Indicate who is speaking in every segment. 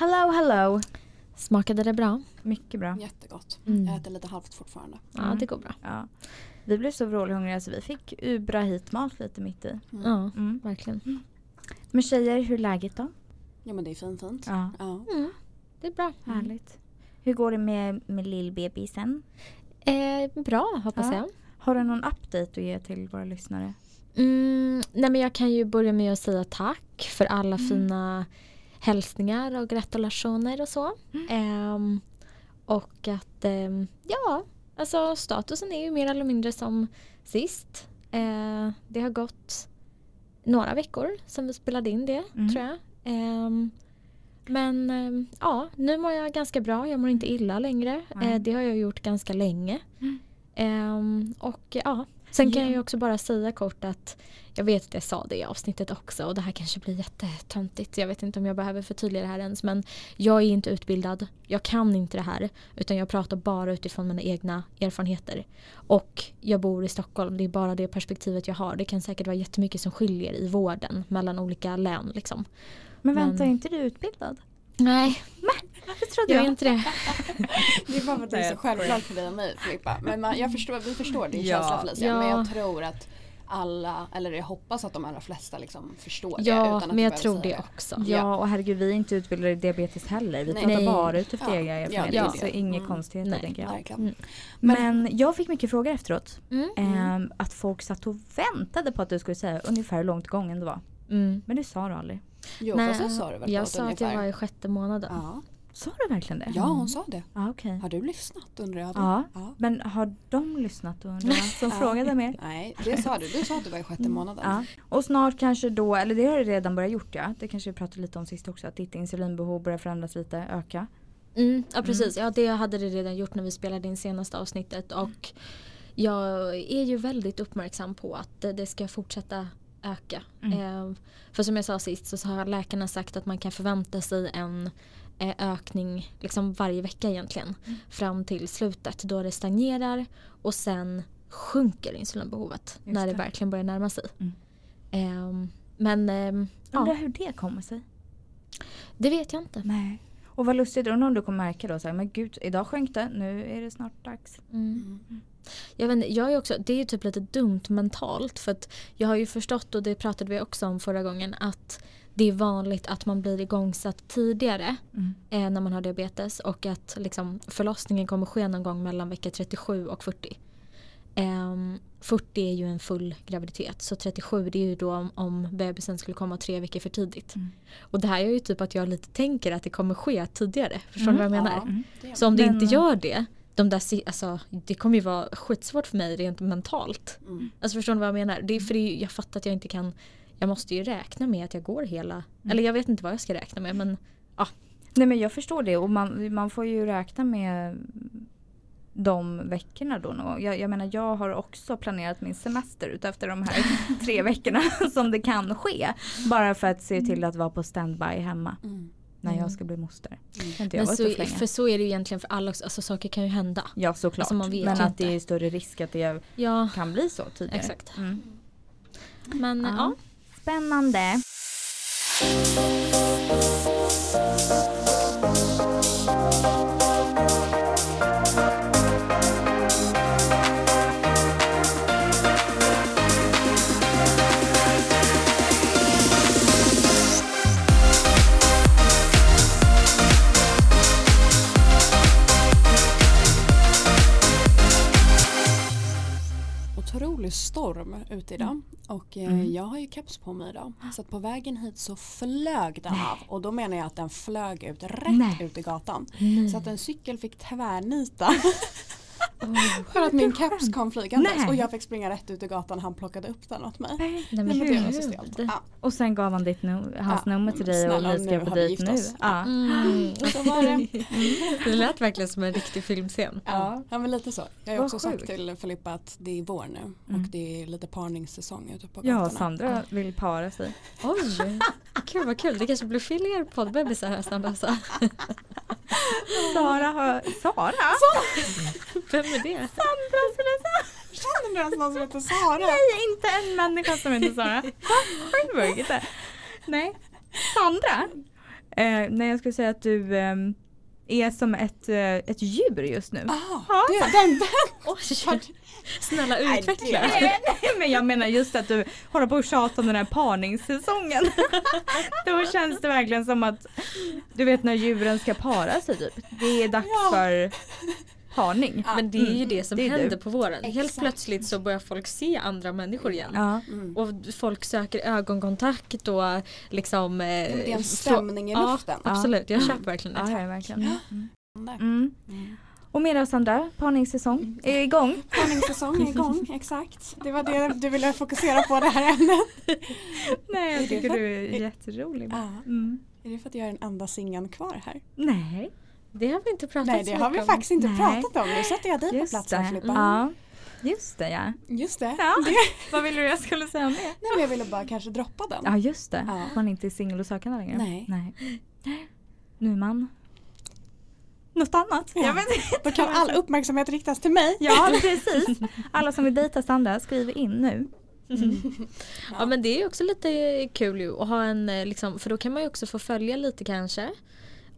Speaker 1: Hello, hello.
Speaker 2: Smakade det bra?
Speaker 1: Mycket bra.
Speaker 3: Jättegott.
Speaker 2: Mm.
Speaker 3: Jag äter lite halvt fortfarande.
Speaker 2: Ja,
Speaker 1: Mm.
Speaker 2: det går bra.
Speaker 1: Ja. Vi blev så vrålhungriga så vi fick ubra hit mat lite mitt i.
Speaker 3: Mm.
Speaker 2: Ja,
Speaker 1: Mm.
Speaker 2: verkligen.
Speaker 1: Men tjejer, hur är läget då?
Speaker 3: Ja men det är fint fint.
Speaker 1: Ja,
Speaker 3: Ja.
Speaker 2: Mm, det är bra.
Speaker 1: härligt. Hur går det med, med lillbebisen?
Speaker 2: Eh, bra, hoppas
Speaker 1: Ja.
Speaker 2: jag.
Speaker 1: Har du någon update att ge till våra lyssnare?
Speaker 2: Mm, nej men jag kan ju börja med att säga tack för alla
Speaker 1: Mm.
Speaker 2: fina hälsningar och gratulationer och så.
Speaker 1: Mm.
Speaker 2: Ehm, och att, ehm, ja, alltså statusen är ju mer eller mindre som sist. Eh, det har gått några veckor sedan vi spelade in det,
Speaker 1: Mm.
Speaker 2: tror jag. Ehm, men ja, nu mår jag ganska bra. Jag mår inte illa längre. Eh, det har jag gjort ganska länge.
Speaker 1: Mm.
Speaker 2: Och ja, sen kan
Speaker 1: Ja.
Speaker 2: jag ju också bara säga kort att jag vet att jag sa det i avsnittet också och det här kanske blir jättetöntigt. Jag vet inte om jag behöver förtydliga det här ens men jag är inte utbildad. Jag kan inte det här utan jag pratar bara utifrån mina egna erfarenheter. Och jag bor i Stockholm, det är bara det perspektivet jag har. Det kan säkert vara jättemycket som skiljer i vården mellan olika län liksom.
Speaker 1: Men
Speaker 2: Men-
Speaker 1: vänta, är inte du utbildad?
Speaker 2: Nej,
Speaker 1: Det trodde
Speaker 2: jag är inte det.
Speaker 3: Det är bara för att det är så självklart för dig och mig Filippa. Men man, jag förstår, vi förstår din
Speaker 1: Ja.
Speaker 3: känsla Felicia.
Speaker 2: Ja.
Speaker 3: Men jag tror att alla, eller jag hoppas att de allra flesta liksom förstår det.
Speaker 2: Ja,
Speaker 3: utan att
Speaker 2: men jag tror
Speaker 3: säga
Speaker 2: det också.
Speaker 1: Ja, och herregud vi är inte utbildade i diabetes heller. Vi
Speaker 3: Nej.
Speaker 1: pratar bara utifrån
Speaker 3: Ja.
Speaker 1: egna
Speaker 3: Ja,
Speaker 1: erfarenheter.
Speaker 3: det är
Speaker 1: så
Speaker 3: det.
Speaker 1: inga
Speaker 3: Mm.
Speaker 1: konstigheter
Speaker 2: Nej.
Speaker 1: tänker jag.
Speaker 3: Verkligen.
Speaker 2: Mm.
Speaker 1: Men jag fick mycket frågor efteråt.
Speaker 2: Mm.
Speaker 1: Ehm, att folk satt och väntade på att du skulle säga ungefär hur långt gången det var.
Speaker 2: Mm.
Speaker 1: Men det sa du aldrig.
Speaker 3: Jo,
Speaker 2: Nej,
Speaker 3: fast det sa du väl
Speaker 2: jag sa att
Speaker 3: ungefär.
Speaker 2: jag var i sjätte månaden.
Speaker 3: Ja.
Speaker 1: Sa du verkligen det?
Speaker 3: ja, hon sa det.
Speaker 1: Ja, okej.
Speaker 3: Har du lyssnat undrar jag då?
Speaker 1: Ja.
Speaker 3: ja.
Speaker 1: Men har de lyssnat undrar jag, som frågade mer?
Speaker 3: Nej, det sa du. Du sa att du var i sjätte månaden.
Speaker 1: Ja. Och snart kanske då, eller det har det redan börjat gjort ja. Det kanske vi pratade lite om sist också. Att ditt insulinbehov börjar förändras lite, öka.
Speaker 2: Mm, ja precis, ja, det hade det redan gjort när vi spelade in senaste avsnittet och jag är ju väldigt uppmärksam på att det- det ska fortsätta öka.
Speaker 1: Mm.
Speaker 2: Eh, för som jag sa sist så har läkarna sagt att man kan förvänta sig en ökning liksom varje vecka egentligen fram till slutet då det stagnerar och sen sjunker insulinbehovet när det
Speaker 1: det.
Speaker 2: verkligen börjar närma sig.
Speaker 1: Mm.
Speaker 2: Eh, men ehm,
Speaker 1: Undrar
Speaker 2: ja,
Speaker 1: hur det kommer sig.
Speaker 2: det vet jag inte.
Speaker 1: Nej. Och vad lustigt, undrar om du kommer märka då så här, men gud, idag sjönk det, nu är det snart dags.
Speaker 2: Mm. Jag, vet, inte, jag är också, det är ju typ lite dumt mentalt för att jag har ju förstått och det pratade vi också om förra gången att det är vanligt att man blir igångsatt tidigare
Speaker 1: Mm.
Speaker 2: eh, när man har diabetes och att liksom, förlossningen kommer ske någon gång mellan vecka 37 och 40. Ehm, 40 är ju en full graviditet så 37 det är ju då om, om bebisen skulle komma tre veckor för tidigt.
Speaker 1: Mm.
Speaker 2: Och det här är ju typ att jag lite tänker att det kommer ske tidigare. Förstår ni vad jag menar?
Speaker 3: Ja,
Speaker 1: Mm.
Speaker 2: Så om det
Speaker 1: Men-
Speaker 2: inte gör det, de där, alltså, det kommer ju vara skitsvårt för mig rent mentalt.
Speaker 3: Mm.
Speaker 2: Alltså förstår ni vad jag menar? Det är för det, jag fattar att jag inte kan, jag måste ju räkna med att jag går hela,
Speaker 1: Mm.
Speaker 2: eller jag vet inte vad jag ska räkna med men
Speaker 1: Nej men jag förstår det och man, man får ju räkna med de veckorna då. Jag, jag menar jag har också planerat min semester utefter de här tre veckorna som det kan ske. Bara för att se till att vara på standby hemma
Speaker 3: Mm.
Speaker 1: när
Speaker 2: Mm.
Speaker 1: jag ska bli moster.
Speaker 3: Mm.
Speaker 2: Men så,
Speaker 1: för
Speaker 2: så är det ju egentligen för alla också, alltså saker kan ju hända.
Speaker 1: Ja såklart.
Speaker 2: Alltså,
Speaker 1: men att det
Speaker 2: inte.
Speaker 1: är större risk att det
Speaker 2: Ja,
Speaker 1: kan bli så tidigare.
Speaker 2: exakt.
Speaker 1: Mm.
Speaker 2: Men
Speaker 1: Ja.
Speaker 2: ja.
Speaker 1: Spännande.
Speaker 3: Ute idag och eh,
Speaker 1: Mm.
Speaker 3: jag har ju keps på mig idag. Så på vägen hit så flög den av och då menar jag att den flög ut rätt
Speaker 1: Nej.
Speaker 3: ut i gatan.
Speaker 2: Nej.
Speaker 3: Så att en cykel fick tvärnita. För att min keps kom flygandes
Speaker 1: Nej.
Speaker 3: och jag fick springa rätt ut i gatan och han plockade upp den åt mig.
Speaker 2: Nej men
Speaker 3: det var så stelt. Ja.
Speaker 1: Och sen gav han ditt nu, hans
Speaker 3: Ja,
Speaker 1: nummer till dig och
Speaker 3: snälla,
Speaker 1: ni ska på dejt nu. Ja.
Speaker 2: Mm.
Speaker 3: Så var det.
Speaker 2: Det lät verkligen som en riktig filmscen.
Speaker 3: Ja, ja men lite så. Jag har också sagt
Speaker 1: sjukt.
Speaker 3: till Filippa att det är vår nu
Speaker 1: Mm.
Speaker 3: och det är lite parningssäsong ute på
Speaker 1: Ja,
Speaker 3: gatorna.
Speaker 1: Sandra vill para sig.
Speaker 2: Oj, kul vad kul. Det kanske blir fler poddbebisar här snart alltså.
Speaker 1: Sara har... Sara?
Speaker 2: Vem är det?
Speaker 1: Sandra skulle jag säga.
Speaker 3: Känner du ens någon som heter Sara?
Speaker 1: Nej, inte en människa som heter Sara. Sjukt. Nej. Sandra. Eh, nej jag skulle säga att du ehm, är som ett, eh, ett djur just nu.
Speaker 3: Ah, det, den, den.
Speaker 2: Oj, snälla utveckla.
Speaker 1: Nej, nej, men jag menar just att du håller på och tjatar om den här parningssäsongen. Då känns det verkligen som att du vet när djuren ska para sig typ. Det är dags
Speaker 3: Ja.
Speaker 1: för parning.
Speaker 2: Men det är ju det som
Speaker 1: det är du.
Speaker 2: händer på våren. Helt
Speaker 3: Exakt.
Speaker 2: plötsligt så börjar folk se andra människor igen.
Speaker 1: Ja.
Speaker 3: Mm.
Speaker 2: Och folk söker ögonkontakt och liksom... Eh,
Speaker 3: Det är en stämning i
Speaker 2: Ja,
Speaker 3: luften.
Speaker 2: absolut. Jag köper verkligen
Speaker 1: Ja,
Speaker 2: det.
Speaker 1: ja, verkligen. Mm.
Speaker 3: Mm.
Speaker 1: Mm. Och med oss Sandra, parningssäsong är igång.
Speaker 3: Parningssäsong är igång, exakt. Det var det du ville fokusera på det här ämnet.
Speaker 1: Nej, jag tycker du är jätterolig.
Speaker 3: Ja.
Speaker 1: Mm.
Speaker 3: Är det för att jag är den enda singeln kvar här?
Speaker 1: Nej,
Speaker 2: Det har vi inte pratat
Speaker 3: Nej
Speaker 2: så
Speaker 3: det har vi
Speaker 2: om.
Speaker 3: faktiskt inte
Speaker 1: Nej.
Speaker 3: pratat om. Nu sätter jag dig på
Speaker 1: just
Speaker 3: plats här
Speaker 1: det.
Speaker 3: Filippa.
Speaker 1: Ja, just det ja.
Speaker 3: Just det.
Speaker 1: ja.
Speaker 3: det.
Speaker 1: Vad ville du jag skulle säga om det?
Speaker 3: Nej men jag ville bara kanske droppa den.
Speaker 1: Ja just det,
Speaker 3: Ja.
Speaker 1: man inte är singel och sökande längre.
Speaker 3: Nej.
Speaker 1: Nej. Nu är man något annat.
Speaker 3: Ja.
Speaker 1: Jag vet inte.
Speaker 3: Då kan all uppmärksamhet riktas till mig.
Speaker 1: Ja precis. Alla som vill dejta Sandra skriver in nu.
Speaker 2: Ja men det är också lite kul ju att ha en eh, liksom, för då kan man ju också få följa lite kanske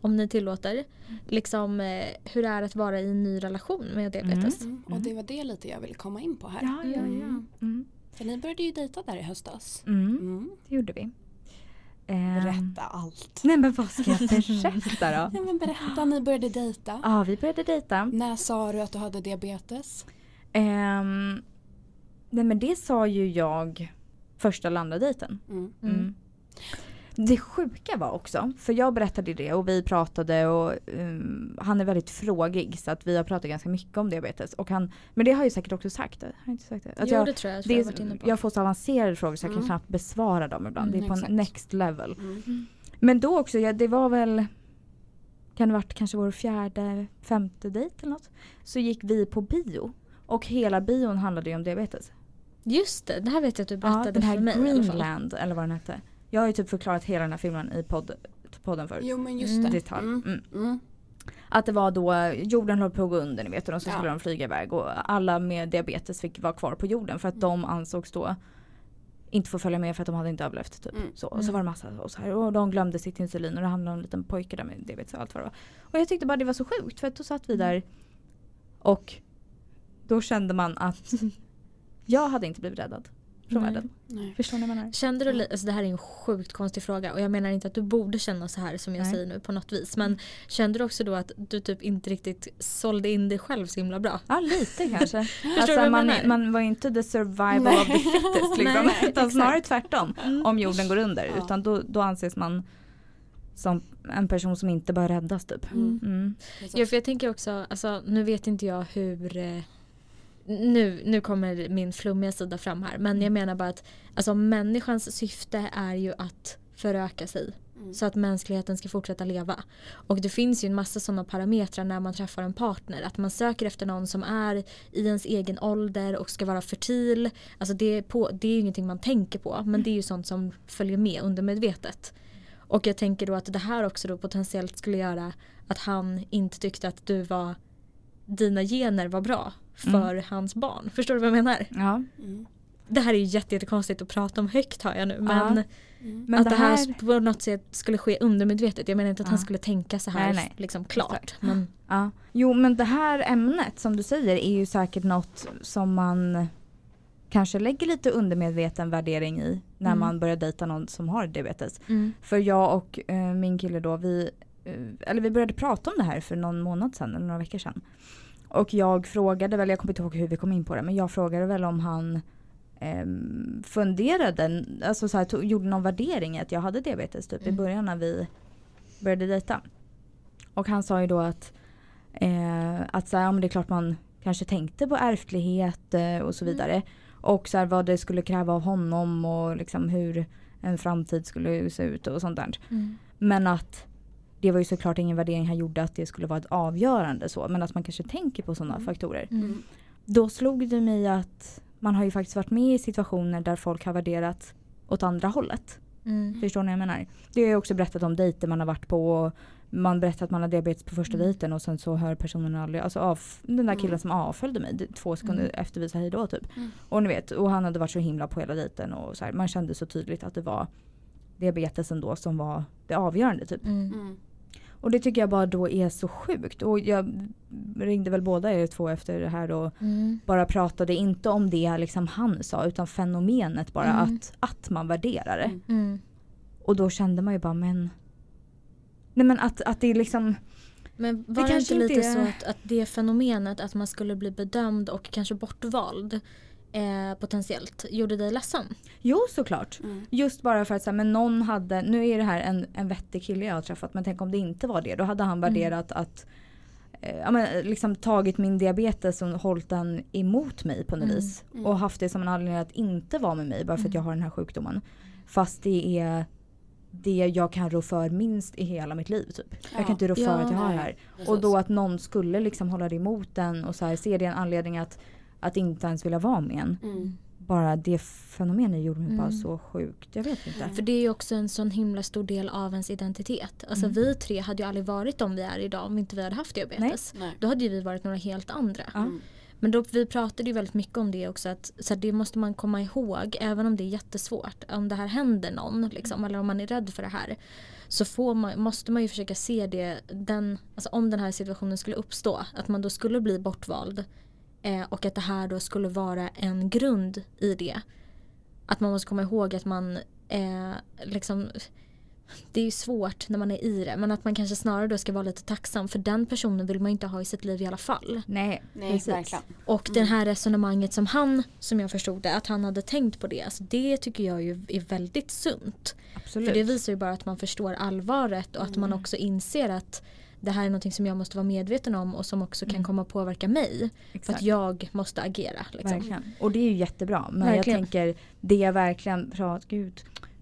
Speaker 2: om ni tillåter liksom eh, hur det är att vara i en ny relation med diabetes.
Speaker 3: Mm. Och det var det lite jag ville komma in på här.
Speaker 1: Ja, ja, ja.
Speaker 3: Mm.
Speaker 1: Mm.
Speaker 3: För ni började ju dejta där i höstas.
Speaker 1: Mm.
Speaker 3: Mm.
Speaker 1: Det gjorde vi. Ehm,
Speaker 3: Berätta allt.
Speaker 1: Nej men vad ska jag berätta då?
Speaker 3: Ja, men berätta, ni började dejta.
Speaker 1: Ja vi började dejta.
Speaker 3: När sa du att du hade diabetes?
Speaker 1: Ehm, nej men det sa ju jag första landadejten.
Speaker 3: Mm.
Speaker 1: Mm. Det sjuka var också, för jag berättade det och vi pratade och um, han är väldigt frågig så att vi har pratat ganska mycket om diabetes. Och han, men det har jag säkert också sagt. Har jag, inte sagt det? Att
Speaker 2: jo
Speaker 1: jag,
Speaker 2: det tror jag, tror
Speaker 1: det
Speaker 2: jag varit på.
Speaker 1: jag får så avancerade frågor så jag kan
Speaker 3: Mm.
Speaker 1: knappt besvara dem ibland.
Speaker 2: Mm,
Speaker 1: det är på
Speaker 3: exakt.
Speaker 1: en next level.
Speaker 3: Mm.
Speaker 1: Men då också, ja, det var väl kan det varit kanske vår fjärde, femte dejt eller något. Så gick vi på bio. Och hela bion handlade ju om diabetes.
Speaker 2: Just det, det här vet jag att du berättade
Speaker 1: den här
Speaker 2: för mig.
Speaker 1: Greenland eller vad den hette. Jag har ju typ förklarat hela den här filmen i podd, podden förut.
Speaker 3: Jo men just
Speaker 2: Mm.
Speaker 3: det.
Speaker 1: Detalj.
Speaker 3: Mm.
Speaker 1: Mm.
Speaker 3: Mm.
Speaker 1: Att det var då jorden höll på att gå under ni vet och så
Speaker 3: Ja.
Speaker 1: skulle de flyga iväg och alla med diabetes fick vara kvar på jorden för att de ansågs då inte få följa med för att de hade inte överlevt. Typ.
Speaker 3: Mm.
Speaker 1: Så, och så var det massa och så här och de glömde sitt insulin och det handlade om en liten pojke där med diabetes och allt vad det var. Och jag tyckte bara det var så sjukt för att då satt vi där och då kände man att jag hade inte blivit räddad från
Speaker 2: Nej.
Speaker 1: världen.
Speaker 3: Nej.
Speaker 1: Förstår ni vad jag menar?
Speaker 2: Kände du, alltså det här är en sjukt konstig fråga och jag menar inte att du borde känna så här som jag
Speaker 1: Nej.
Speaker 2: säger nu på något vis. Men kände du också då att du typ inte riktigt sålde in dig själv så himla bra?
Speaker 1: Ja lite kanske. alltså, man,
Speaker 2: menar?
Speaker 1: man var inte the survival
Speaker 3: Nej.
Speaker 1: of the fittest liksom.
Speaker 2: Nej,
Speaker 1: utan snarare tvärtom.
Speaker 2: Mm.
Speaker 1: Om jorden går under.
Speaker 3: Ja.
Speaker 1: Utan då, då anses man som en person som inte bör räddas typ.
Speaker 3: Mm.
Speaker 1: Mm.
Speaker 2: Ja, för jag tänker också, alltså, nu vet inte jag hur eh, nu, nu kommer min flummiga sida fram här men jag menar bara att alltså, människans syfte är ju att föröka sig
Speaker 3: Mm.
Speaker 2: så att mänskligheten ska fortsätta leva. Och det finns ju en massa sådana parametrar när man träffar en partner. Att man söker efter någon som är i ens egen ålder och ska vara fertil. Alltså det, är på, det är ju ingenting man tänker på men det är ju sånt som följer med undermedvetet. Och jag tänker då att det här också då potentiellt skulle göra att han inte tyckte att du var dina gener var bra för hans barn. Förstår du vad jag menar?
Speaker 1: Ja.
Speaker 3: Mm.
Speaker 2: Det här är ju jätte- jättekonstigt att prata om högt hör jag nu.
Speaker 1: Ja.
Speaker 2: Men,
Speaker 3: Mm.
Speaker 1: Men
Speaker 2: att
Speaker 1: det
Speaker 2: det här,
Speaker 1: här,
Speaker 2: på något sätt skulle ske undermedvetet. Jag menar inte att han
Speaker 1: Ja.
Speaker 2: skulle tänka så här
Speaker 1: Nej, nej.
Speaker 2: liksom klart. Men,
Speaker 1: ja. Jo men det här ämnet som du säger är ju säkert något som man kanske lägger lite undermedveten värdering i när
Speaker 2: Mm.
Speaker 1: man börjar dejta någon som har diabetes.
Speaker 2: mm.
Speaker 1: För jag och eh, min kille då, vi, eh, eller vi började prata om det här för någon månad sedan, eller några veckor sedan. Och jag frågade väl, jag kommer inte ihåg hur vi kom in på det, men jag frågade väl om han ehm, funderade, alltså så här, tog, gjorde någon värdering i att jag hade diabetes typ i
Speaker 2: Mm.
Speaker 1: början när vi började dejta. Och han sa ju då att, eh, att så här, ja, men det är klart man kanske tänkte på ärftlighet eh, och så
Speaker 3: Mm.
Speaker 1: vidare. Och så här, vad det skulle kräva av honom och liksom hur en framtid skulle se ut och sånt där.
Speaker 2: Mm.
Speaker 1: Men att det var ju såklart ingen värdering han gjorde att det skulle vara ett avgörande så. Men att man kanske tänker på sådana
Speaker 3: Mm.
Speaker 1: faktorer.
Speaker 2: Mm.
Speaker 1: Då slog det mig att man har ju faktiskt varit med i situationer där folk har värderat åt andra hållet.
Speaker 2: Mm.
Speaker 1: Förstår ni vad jag menar? Det har jag också berättat om dejter man har varit på. Och man berättar att man har diabetes på första
Speaker 2: Mm.
Speaker 1: dejten och sen så hör personen aldrig, alltså av, den där killen
Speaker 3: Mm.
Speaker 1: som avföljde mig två sekunder
Speaker 2: Mm.
Speaker 1: efter vi sa hejdå typ.
Speaker 3: Mm.
Speaker 1: Och ni vet, och han hade varit så himla på hela dejten och så här, man kände så tydligt att det var diabetesen då som var det avgörande typ.
Speaker 2: Mm.
Speaker 1: Och det tycker jag bara då är så sjukt. Och jag ringde väl båda er två efter det här och
Speaker 2: Mm.
Speaker 1: bara pratade inte om det liksom han sa utan fenomenet bara
Speaker 2: Mm.
Speaker 1: att, att man värderar det.
Speaker 3: Mm.
Speaker 2: Mm.
Speaker 1: Och då kände man ju bara men Nej men att, att det är liksom
Speaker 2: Men var det,
Speaker 1: kanske
Speaker 2: inte
Speaker 1: inte
Speaker 2: lite
Speaker 1: är-
Speaker 2: så att, att det fenomenet att man skulle bli bedömd och kanske bortvald eh, potentiellt gjorde dig ledsen?
Speaker 1: Jo såklart.
Speaker 3: Mm.
Speaker 1: Just bara för att så här, men någon hade, nu är det här en, en vettig kille jag har träffat men tänk om det inte var det. Då hade han värderat att eh, ja, men, liksom tagit min diabetes och hållit den emot mig på något
Speaker 2: Mm.
Speaker 1: vis.
Speaker 3: Mm.
Speaker 1: Och haft det som en anledning att inte vara med mig bara för att
Speaker 2: Mm.
Speaker 1: jag har den här sjukdomen. Fast det är det jag kan rå för minst i hela mitt liv. Typ. Jag
Speaker 3: Ja.
Speaker 1: kan inte rå för
Speaker 2: Ja,
Speaker 1: att jag har det här.
Speaker 3: precis.
Speaker 1: Och då att någon skulle liksom hålla det emot den och så här, se det en anledning att, att inte ens vilja vara med en.
Speaker 3: Mm.
Speaker 1: Bara det fenomenet gjorde mig bara
Speaker 2: Mm.
Speaker 1: så sjukt. Jag vet inte.
Speaker 3: Mm.
Speaker 2: För det är ju också en sån himla stor del av ens identitet. Alltså
Speaker 1: Mm.
Speaker 2: vi tre hade ju aldrig varit de vi är idag om inte vi hade haft diabetes.
Speaker 3: Nej.
Speaker 2: Då hade ju vi varit några helt andra.
Speaker 3: Mm.
Speaker 2: Men då, vi pratade ju väldigt mycket om det också att så här, det måste man komma ihåg även om det är jättesvårt. Om det här händer någon liksom, eller om man är rädd för det här så får man, måste man ju försöka se det, den, alltså om den här situationen skulle uppstå, att man då skulle bli bortvald eh, och att det här då skulle vara en grund i det. Att man måste komma ihåg att man eh, liksom det är ju svårt när man är i det men att man kanske snarare då ska vara lite tacksam för den personen vill man inte ha i sitt liv i alla fall.
Speaker 1: Nej,
Speaker 3: Nej,
Speaker 1: precis.
Speaker 3: verkligen.
Speaker 2: Och det här resonemanget som han, som jag förstod det, att han hade tänkt på det. Alltså det tycker jag ju är väldigt sunt.
Speaker 1: Absolut.
Speaker 2: För det visar ju bara att man förstår allvaret och att man också inser att det här är något som jag måste vara medveten om och som också kan
Speaker 1: Mm.
Speaker 2: komma att påverka mig. För
Speaker 1: Exakt.
Speaker 2: att jag måste agera. Liksom.
Speaker 1: Och det är ju jättebra. Men
Speaker 2: Verkligen.
Speaker 1: jag tänker det jag verkligen pratar, gud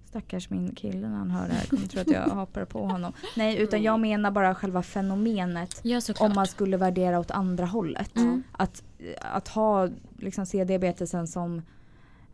Speaker 1: stackars min kille när han hör det här kommer tro att jag hoppar på honom. Nej utan jag menar bara själva fenomenet.
Speaker 2: Ja.
Speaker 1: Om man skulle värdera åt andra hållet.
Speaker 2: Mm.
Speaker 1: Att, att ha, liksom se diabetesen som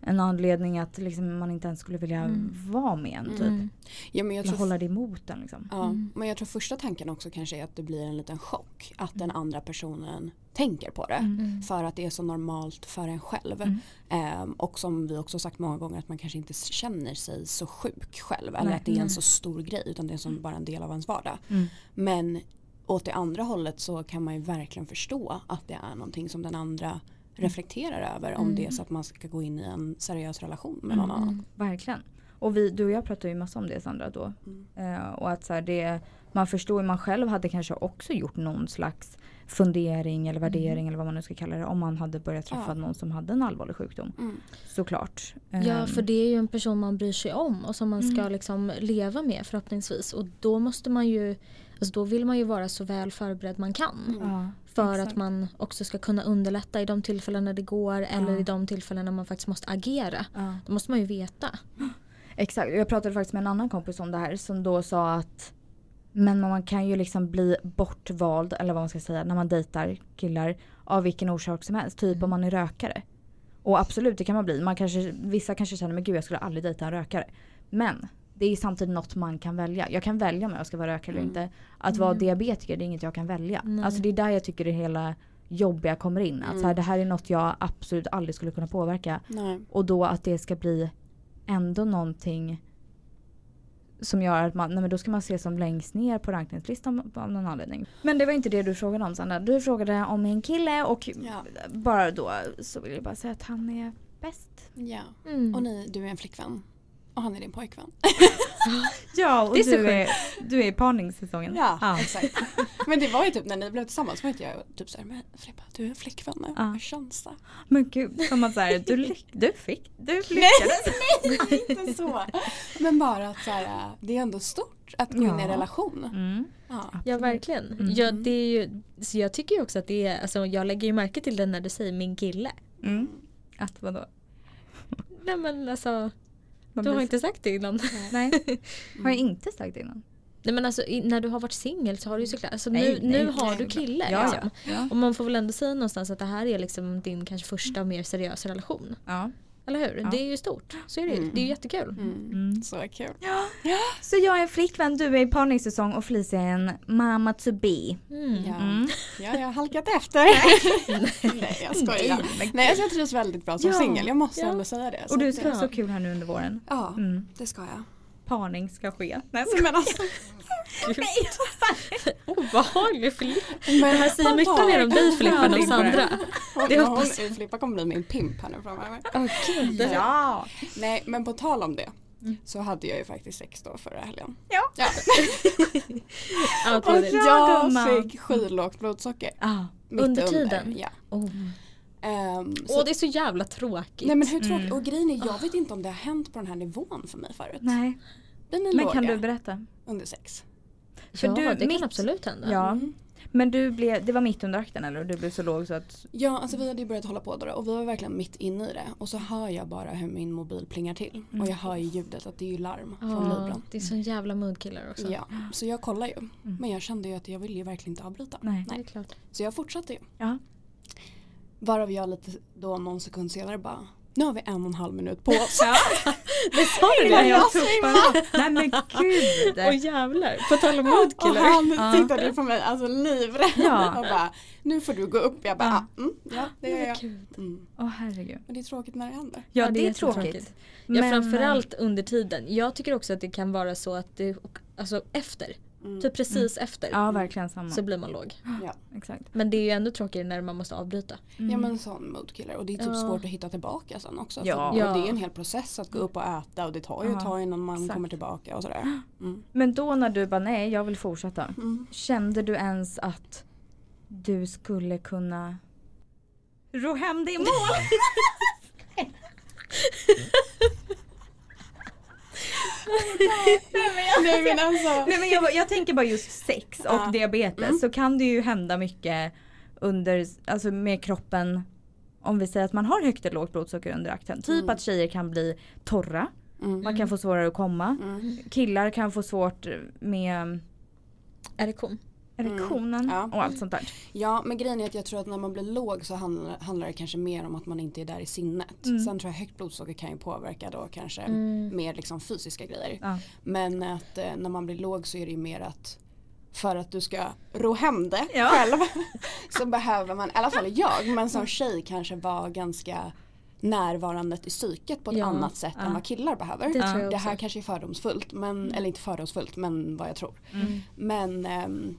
Speaker 1: en anledning att liksom man inte ens skulle vilja
Speaker 2: Mm.
Speaker 1: vara med en. Typ.
Speaker 2: Mm.
Speaker 3: Ja, men jag
Speaker 1: Eller
Speaker 3: tror
Speaker 1: hålla det emot den. Liksom.
Speaker 3: Ja,
Speaker 2: Mm.
Speaker 3: men jag tror första tanken också kanske är att det blir en liten chock att den andra personen tänker på det.
Speaker 2: Mm.
Speaker 3: För att det är så normalt för en själv.
Speaker 1: Mm.
Speaker 3: Ehm, och som vi också sagt många gånger att man kanske inte känner sig så sjuk själv. Eller
Speaker 1: Nej.
Speaker 3: att det är en så stor grej utan det är som bara en del av ens vardag.
Speaker 1: Mm.
Speaker 3: Men åt det andra hållet så kan man ju verkligen förstå att det är någonting som den andra reflekterar över om
Speaker 2: Mm.
Speaker 3: det är så att man ska gå in i en seriös relation med någon annan.
Speaker 2: Mm.
Speaker 1: Verkligen. Och vi, du och jag pratade ju massa om det Sandra då.
Speaker 3: Mm.
Speaker 1: Eh, och att så här, det, man förstår ju, man själv hade kanske också gjort någon slags fundering eller värdering eller vad man nu ska kalla det. Om man hade börjat träffa
Speaker 3: Ja.
Speaker 1: någon som hade en allvarlig sjukdom.
Speaker 3: Mm.
Speaker 1: Såklart.
Speaker 2: Ja
Speaker 1: Ehm,
Speaker 2: för det är ju en person man bryr sig om och som man ska
Speaker 1: Mm.
Speaker 2: liksom leva med förhoppningsvis. Och då måste man ju, alltså då vill man ju vara så väl förberedd man kan.
Speaker 3: Mm.
Speaker 2: För
Speaker 1: exakt.
Speaker 2: att man också ska kunna underlätta i de tillfällen när det går eller
Speaker 1: Ja.
Speaker 2: i de tillfällen när man faktiskt måste agera.
Speaker 1: Ja.
Speaker 2: Då måste man ju veta.
Speaker 1: Exakt, jag pratade faktiskt med en annan kompis om det här som då sa att men man kan ju liksom bli bortvald eller vad man ska säga när man dejtar killar av vilken orsak som helst. Typ om man är rökare. Och absolut det kan man bli. Man kanske, vissa kanske känner men gud jag skulle aldrig dejta en rökare. Men det är samtidigt något man kan välja. Jag kan välja om jag ska vara rökare eller
Speaker 3: Mm.
Speaker 1: inte. Att vara
Speaker 2: Mm.
Speaker 1: diabetiker det är inget jag kan välja.
Speaker 2: Nej.
Speaker 1: Alltså det är där jag tycker det hela jobbiga kommer in. Att så här,
Speaker 3: Mm.
Speaker 1: det här är något jag absolut aldrig skulle kunna påverka.
Speaker 3: Nej.
Speaker 1: Och då att det ska bli ändå någonting som gör att man, nej men då ska man se som längst ner på rankningslistan av någon anledning. Men det var inte det du frågade om Sandra. Du frågade om min kille och
Speaker 3: Ja.
Speaker 1: bara då så vill jag bara säga att han är bäst.
Speaker 3: Ja.
Speaker 2: Mm.
Speaker 3: Och ni, du är en flickvän. Och han är din pojkvän.
Speaker 1: Ja och
Speaker 2: Det är så
Speaker 1: du, är, du är i parningssäsongen.
Speaker 3: Ja, exakt. Men det var ju typ när ni blev tillsammans var inte jag typ såhär, men Filippa du är en flickvän nu,
Speaker 1: Ja.
Speaker 3: hur känns det?
Speaker 1: Men gud, som att såhär, du, lyck- du fick, du lyckades.
Speaker 3: Inte så. Men bara att så här, det är ändå stort att gå in i en
Speaker 1: Ja.
Speaker 3: relation.
Speaker 1: Mm.
Speaker 3: Ja.
Speaker 2: Ja verkligen.
Speaker 1: Mm.
Speaker 2: Ja, det är ju, så jag tycker ju också att det är, alltså, jag lägger ju märke till det när du säger min kille.
Speaker 1: Mm. Att vadå?
Speaker 2: Nej men alltså,
Speaker 1: Man
Speaker 2: du har
Speaker 1: blir-
Speaker 2: inte sagt det innan.
Speaker 1: Nej, har jag inte sagt innan?
Speaker 2: Nej men alltså i, när du har varit singel så har du ju såklart, alltså,
Speaker 1: Nej,
Speaker 2: nu,
Speaker 1: nej,
Speaker 2: nu har du kille.
Speaker 1: Ja,
Speaker 2: liksom.
Speaker 1: ja. ja.
Speaker 2: Och man får väl ändå säga någonstans att det här är liksom din kanske första mer seriösa relation.
Speaker 1: ja.
Speaker 2: Eller hur?
Speaker 1: Ja.
Speaker 2: Det är ju stort. Så är det ju.
Speaker 3: Mm.
Speaker 2: Det är ju jättekul.
Speaker 3: Mm.
Speaker 1: Mm.
Speaker 3: Så kul.
Speaker 1: Så jag är en flickvän, du är i parningssäsong och Felicia är en mamma to be.
Speaker 2: Mm.
Speaker 3: Ja.
Speaker 1: Mm.
Speaker 3: ja, jag har halkat efter. Nej, jag skojar.
Speaker 1: Nej,
Speaker 3: alltså, jag trivs väldigt bra som
Speaker 1: Ja.
Speaker 3: singel. Jag måste
Speaker 2: Ja.
Speaker 3: ändå säga det.
Speaker 1: Och du ska ha
Speaker 3: ja.
Speaker 1: så kul här nu under våren.
Speaker 3: Ja,
Speaker 1: Mm.
Speaker 3: det ska jag.
Speaker 1: parning ska ske. Nej,
Speaker 3: Men alltså,
Speaker 2: Obehaglig Filippa.
Speaker 3: men
Speaker 2: Det här säger mycket mer om dig Filippa än om Sandra. Det hoppas
Speaker 3: hon, Filippa kommer bli min pimp här nu framöver.
Speaker 2: Okej.
Speaker 1: Ja!
Speaker 3: Nej men på tal om det så hade jag ju faktiskt sex då förra helgen.
Speaker 1: Ja.
Speaker 3: ja. Och jag fick skylågt blodsocker.
Speaker 1: Ah.
Speaker 2: Under tiden?
Speaker 3: Ja.
Speaker 2: Oh.
Speaker 3: Så-
Speaker 2: Åh det är så jävla tråkigt.
Speaker 3: Nej men hur tråkigt.
Speaker 1: Mm.
Speaker 3: Och grejen är jag vet inte om det har hänt på den här nivån för mig förut.
Speaker 1: Nej, men
Speaker 3: låga
Speaker 1: kan du berätta?
Speaker 3: under sex?
Speaker 1: För
Speaker 2: ja
Speaker 1: du,
Speaker 2: det
Speaker 1: mitt-
Speaker 2: kan absolut hända.
Speaker 1: Ja,
Speaker 3: Mm.
Speaker 1: men du blev, det var mitt under akten eller? Du blev så låg så att...
Speaker 3: Ja, alltså vi hade ju börjat hålla på då och vi var verkligen mitt inne i det. Och så hör jag bara hur min mobil plingar till.
Speaker 1: Mm.
Speaker 3: Och jag hör ju ljudet att det är ju larm från
Speaker 2: Ja,
Speaker 3: Libran.
Speaker 2: det är sån jävla moodkiller också.
Speaker 3: Ja, så jag kollar ju. Men jag kände ju att jag ville ju verkligen inte avbryta.
Speaker 1: Nej.
Speaker 2: Det är klart.
Speaker 3: Så jag fortsatte ju.
Speaker 1: Ja.
Speaker 3: Varav jag lite då någon sekund senare bara nu har vi en och en halv minut på oss.
Speaker 2: Det sa du det?
Speaker 1: jag tupparna. Nej men gud!
Speaker 2: Åh jävlar. På tal om
Speaker 3: Och
Speaker 2: moodkiller.
Speaker 3: han
Speaker 1: Ja.
Speaker 3: tittade på mig alltså livrädd
Speaker 1: Ja.
Speaker 3: och bara nu får du gå upp. Jag bara
Speaker 1: Ja.
Speaker 3: ja, mm, ja det gör jag. Mm.
Speaker 1: Åh herregud.
Speaker 3: Men det är tråkigt när det händer.
Speaker 1: Ja, det är
Speaker 2: jättetråkigt.
Speaker 1: tråkigt.
Speaker 2: Ja
Speaker 1: Men,
Speaker 2: framförallt under tiden. Jag tycker också att det kan vara så att det, alltså efter,
Speaker 3: Mm.
Speaker 2: typ precis efter
Speaker 1: Ja verkligen samma.
Speaker 2: så blir man låg.
Speaker 3: Ja.
Speaker 1: Exakt.
Speaker 2: Men det är ju ännu tråkigare när man måste avbryta.
Speaker 1: Mm.
Speaker 3: ja men sån moodkiller och det är typ
Speaker 2: Ja.
Speaker 3: svårt att hitta tillbaka sen också.
Speaker 1: Ja.
Speaker 3: För
Speaker 2: Ja.
Speaker 3: Det är en hel process att gå upp och äta och det tar ju ett tag innan man
Speaker 1: exakt.
Speaker 3: kommer tillbaka och sådär. Mm.
Speaker 1: Men då när du bara nej jag vill fortsätta.
Speaker 3: Mm.
Speaker 1: Kände du ens att du skulle kunna ro hem det i mål?
Speaker 3: Nej men alltså.
Speaker 1: Nej men jag, jag tänker bara just sex och
Speaker 3: Ja.
Speaker 1: diabetes
Speaker 3: Mm.
Speaker 1: så kan det ju hända mycket under, alltså med kroppen om vi säger att man har högt eller lågt blodsocker under akten. Typ
Speaker 3: Mm.
Speaker 1: att tjejer kan bli torra,
Speaker 3: Mm.
Speaker 1: man kan få svårare att komma.
Speaker 3: Mm.
Speaker 1: Killar kan få svårt med
Speaker 2: Erektion.
Speaker 1: Erektionen
Speaker 3: Mm. Ja.
Speaker 1: och allt sånt där.
Speaker 3: Ja men grejen är att jag tror att när man blir låg så handlar, handlar det kanske mer om att man inte är där i sinnet.
Speaker 1: Mm.
Speaker 3: Sen tror jag högt blodsocker kan ju påverka då kanske
Speaker 2: Mm.
Speaker 3: mer liksom fysiska grejer.
Speaker 1: Ja.
Speaker 3: Men att eh, när man blir låg så är det ju mer att för att du ska ro hem det
Speaker 1: Ja.
Speaker 3: själv så behöver man, i alla fall jag, men som tjej kanske vara ganska närvarande i psyket på ett
Speaker 2: Ja.
Speaker 3: annat sätt
Speaker 1: Ja.
Speaker 3: än vad killar behöver.
Speaker 2: Det
Speaker 3: Det här kanske är fördomsfullt, men, eller inte fördomsfullt men vad jag tror.
Speaker 1: Mm.
Speaker 3: Men ehm,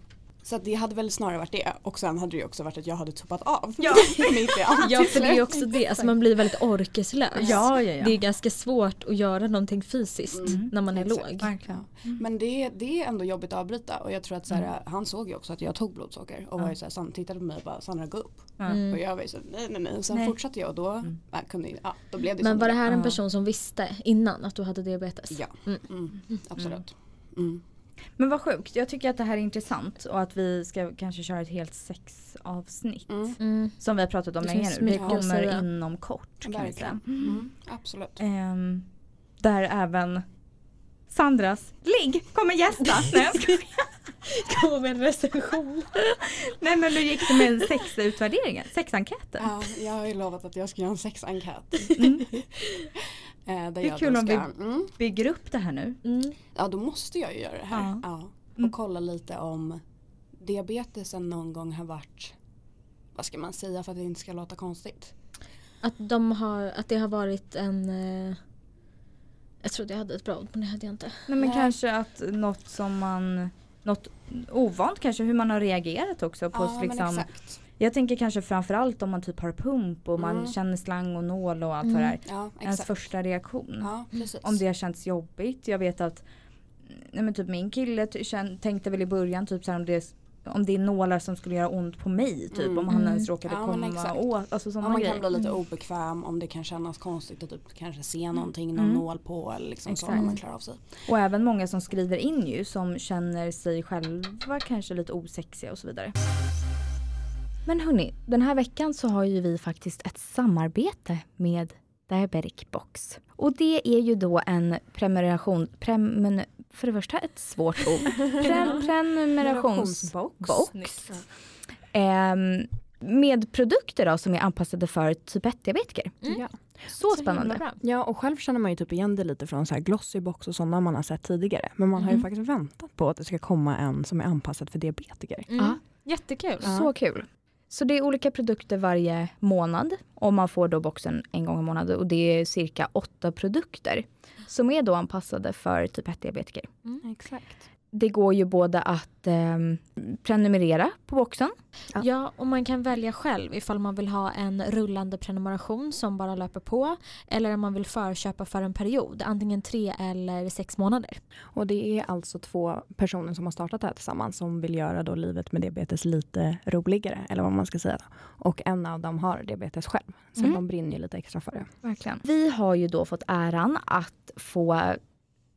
Speaker 3: så att det hade väl snarare varit det och sen hade det ju också varit att jag hade tuppat av.
Speaker 1: Ja.
Speaker 3: Allt.
Speaker 2: Ja för det är ju också det, alltså man blir väldigt orkeslös.
Speaker 1: Ja, ja, ja.
Speaker 2: Det är ganska svårt att göra någonting fysiskt
Speaker 3: Mm.
Speaker 2: när man är
Speaker 3: Exakt.
Speaker 2: låg.
Speaker 1: Verkligen.
Speaker 3: Men det, det är ändå jobbigt att avbryta och jag tror att så här, han såg ju också att jag tog blodsocker och var ju så här, Sandra tittade på mig och bara Sandra gå upp.
Speaker 2: Mm.
Speaker 3: Och jag var ju så nej nej nej och sen
Speaker 1: Nej.
Speaker 3: fortsatte jag och då,
Speaker 1: Mm.
Speaker 3: ja, kunde, ja, då blev det
Speaker 2: Men var det här en person som visste innan att du hade diabetes?
Speaker 3: Ja,
Speaker 2: Mm.
Speaker 3: mm, absolut. Mm.
Speaker 1: Men vad sjukt, jag tycker att det här är intressant och att vi ska kanske köra ett helt sexavsnitt.
Speaker 3: Mm.
Speaker 2: Mm.
Speaker 1: Som vi har pratat om
Speaker 2: Det
Speaker 1: länge nu. Det kommer inom kort kan vi säga.
Speaker 3: Verkligen. Mm. Absolut.
Speaker 1: Ehm, där även Sandras ligg kommer gästa. Nej, jag skojar.
Speaker 2: Kom med en recension.
Speaker 1: Nej men hur gick det med sexutvärderingen? Sexenkäten?
Speaker 3: Ja, jag har ju lovat att jag ska göra en sexenkät.
Speaker 1: Mm.
Speaker 3: Eh, där
Speaker 1: Det är
Speaker 3: jag
Speaker 1: kul om
Speaker 3: ska, mm,
Speaker 1: Bygger upp det här nu.
Speaker 2: Mm.
Speaker 3: Ja då måste jag ju göra det här.
Speaker 1: Ja.
Speaker 3: Ja. Och
Speaker 1: Mm.
Speaker 3: kolla lite om diabetesen någon gång har varit, vad ska man säga för att det inte ska låta konstigt.
Speaker 2: Att, de har, att det har varit en... Eh, jag trodde jag hade ett bra ord men det hade jag inte.
Speaker 1: Nej men
Speaker 3: Nej.
Speaker 1: kanske att något som man något ovant kanske hur man har reagerat också på
Speaker 3: ja
Speaker 1: liksom,
Speaker 3: men exakt.
Speaker 1: Jag tänker kanske framförallt om man typ har pump och man
Speaker 3: Mm.
Speaker 1: känner slang och nål och allt
Speaker 2: Mm.
Speaker 1: vad det är.
Speaker 3: Ja
Speaker 1: Ens första reaktion.
Speaker 3: Ja precis.
Speaker 1: Om det har känts jobbigt. Jag vet att nej men typ min kille tänkte väl i början typ så här, om det om det är nålar som skulle göra ont på mig typ
Speaker 3: Mm.
Speaker 1: om han
Speaker 2: Mm.
Speaker 1: ens råkade
Speaker 3: Ja,
Speaker 1: komma åt. Alltså
Speaker 3: ja,
Speaker 1: sådana
Speaker 3: man
Speaker 1: grejer.
Speaker 3: kan bli lite obekväm om det kan kännas konstigt att typ kanske se någonting, någon
Speaker 1: Mm.
Speaker 3: nål på eller liksom så man klarar av sig.
Speaker 1: Och även många som skriver in ju som känner sig själva kanske lite osexiga och så vidare. Men hörni, den här veckan så har ju vi faktiskt ett samarbete med Diabetic Box. Och det är ju då en prenumeration, premen, för det första ett svårt ord, Pre, prenumerationsbox ehm, med produkter då som är anpassade för typ 1-diabetiker.
Speaker 2: Mm.
Speaker 4: Ja.
Speaker 1: Så
Speaker 2: himla
Speaker 1: spännande.
Speaker 4: ja, och själv känner man ju typ igen det lite från så här Glossybox och sådana man har sett tidigare. Men man har ju
Speaker 1: Mhm.
Speaker 4: faktiskt väntat på att det ska komma en som är anpassad för diabetiker.
Speaker 2: Mm.
Speaker 1: Ja.
Speaker 2: Jättekul.
Speaker 4: Ja.
Speaker 1: Så kul. Så det är olika produkter varje månad och man får då boxen en gång i månaden och det är cirka åtta produkter som är då anpassade för typ 1-diabetiker.
Speaker 5: Exakt.
Speaker 1: Det går ju både att eh, prenumerera på boxen.
Speaker 3: Ja.
Speaker 2: Ja, och man kan välja själv ifall man vill ha en rullande prenumeration som bara löper på eller om man vill förköpa för en period, antingen tre eller sex månader.
Speaker 3: Och det är alltså två personer som har startat det här tillsammans som vill göra då livet med diabetes lite roligare, eller vad man ska säga. Och en av dem har diabetes själv, så
Speaker 1: Mm.
Speaker 3: de brinner ju lite extra för det.
Speaker 1: Verkligen. Vi har ju då fått äran att få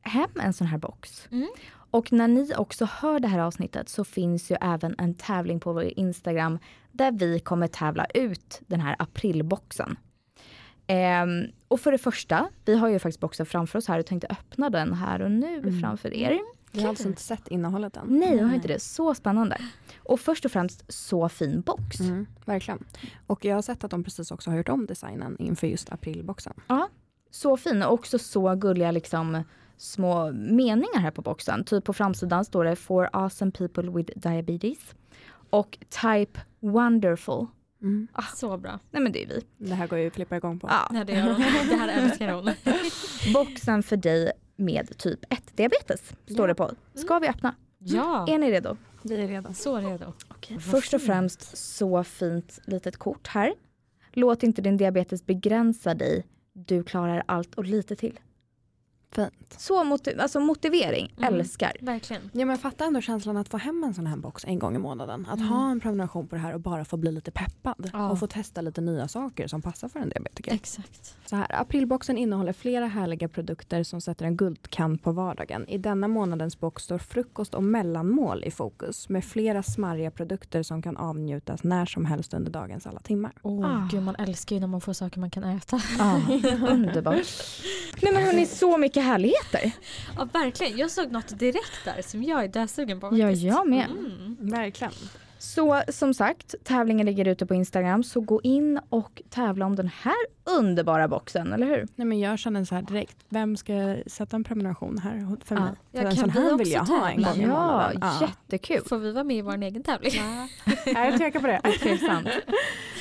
Speaker 1: hem en sån här box.
Speaker 2: Mm.
Speaker 1: Och när ni också hör det här avsnittet så finns ju även en tävling på vår Instagram där vi kommer tävla ut den här aprilboxen. Ehm, och för det första, vi har ju faktiskt boxen framför oss här och tänkte öppna den här och nu
Speaker 3: Mm.
Speaker 1: framför er.
Speaker 3: Vi har alltså inte sett innehållet än.
Speaker 1: Nej, jag har inte det. Så spännande. Och först och främst så fin box.
Speaker 3: Mm, verkligen. Och jag har sett att de precis också har gjort om designen inför just aprilboxen.
Speaker 1: Så fin och också så gulliga liksom små meningar här på boxen. Typ på framsidan står det For awesome people with diabetes. Och Type wonderful.
Speaker 3: Mm.
Speaker 2: Så bra.
Speaker 1: Nej men det är vi.
Speaker 3: Det här går ju att klippa igång på.
Speaker 1: Ja.
Speaker 2: Ja, det, gör hon. det här älskar hon.
Speaker 1: Boxen för dig med typ 1 diabetes står
Speaker 3: Ja.
Speaker 1: det på. Ska vi öppna?
Speaker 2: Ja,
Speaker 1: Är ni redo?
Speaker 3: Vi är redo.
Speaker 2: så redo.
Speaker 1: Först och främst så fint litet kort här. Låt inte din diabetes begränsa dig. Du klarar allt och lite till.
Speaker 3: Fint.
Speaker 1: Så motiv- alltså motivering,
Speaker 2: Mm.
Speaker 1: älskar.
Speaker 2: Verkligen.
Speaker 3: Ja men fatta ändå känslan att få hem en sån här box en gång i månaden. Att
Speaker 2: Mm.
Speaker 3: ha en prenumeration på det här och bara få bli lite peppad.
Speaker 2: Ja.
Speaker 3: Och få testa lite nya saker som passar för en diabetiker.
Speaker 2: Exakt.
Speaker 3: Så här, aprilboxen innehåller flera härliga produkter som sätter en guldkant på vardagen. I denna månadens box står frukost och mellanmål i fokus med flera smarriga produkter som kan avnjutas när som helst under dagens alla timmar.
Speaker 2: Oh,
Speaker 1: Ah.
Speaker 2: Gud, man älskar ju när man får saker man kan äta.
Speaker 1: Ja, underbart. Nej men hörni, så mycket härligheter.
Speaker 2: Ja, verkligen. Jag såg något direkt där som jag är dösugen på.
Speaker 1: Ja,
Speaker 2: faktiskt.
Speaker 1: jag med.
Speaker 2: Mm.
Speaker 3: Verkligen.
Speaker 1: Så som sagt, tävlingen ligger ute på Instagram, så gå in och tävla om den här underbara boxen, eller hur?
Speaker 3: Nej, men jag känner så här direkt, vem ska sätta en prenumeration här för
Speaker 1: Ja.
Speaker 3: mig?
Speaker 2: Ja,
Speaker 3: För en
Speaker 2: kan
Speaker 3: sån här
Speaker 2: också
Speaker 3: vill jag ha en
Speaker 2: tävla?
Speaker 3: gång i
Speaker 1: Ja,
Speaker 3: månaden.
Speaker 1: jättekul.
Speaker 2: Får vi vara med i vår egen tävling?
Speaker 3: Ja, jag tvekar på det.
Speaker 1: Okej, sant.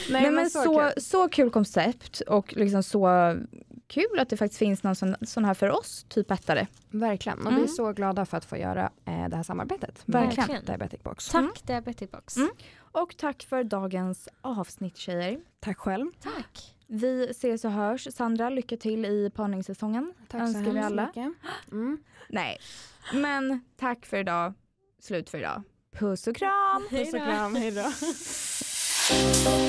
Speaker 3: Nej,
Speaker 1: Nej, men så, så,
Speaker 3: kul.
Speaker 1: kul koncept och liksom så kul att det faktiskt finns någon sån, sån här för oss, typ ettare.
Speaker 3: Verkligen. Och
Speaker 1: Mm.
Speaker 3: vi är så glada för att få göra eh, det här samarbetet. med
Speaker 1: Verkligen.
Speaker 3: Diabetic Box.
Speaker 2: Tack Diabetic Box.
Speaker 1: Mm. Och tack för dagens avsnitt tjejer.
Speaker 3: Tack själv.
Speaker 2: Tack.
Speaker 1: Vi ses och hörs. Sandra, lycka till i parningssäsongen.
Speaker 3: Tack
Speaker 1: Önskar
Speaker 3: så
Speaker 1: vi
Speaker 3: hemskt mycket. Mm.
Speaker 1: Nej, men tack för idag. Slut för idag. Puss och kram!
Speaker 3: Puss och kram, hej då.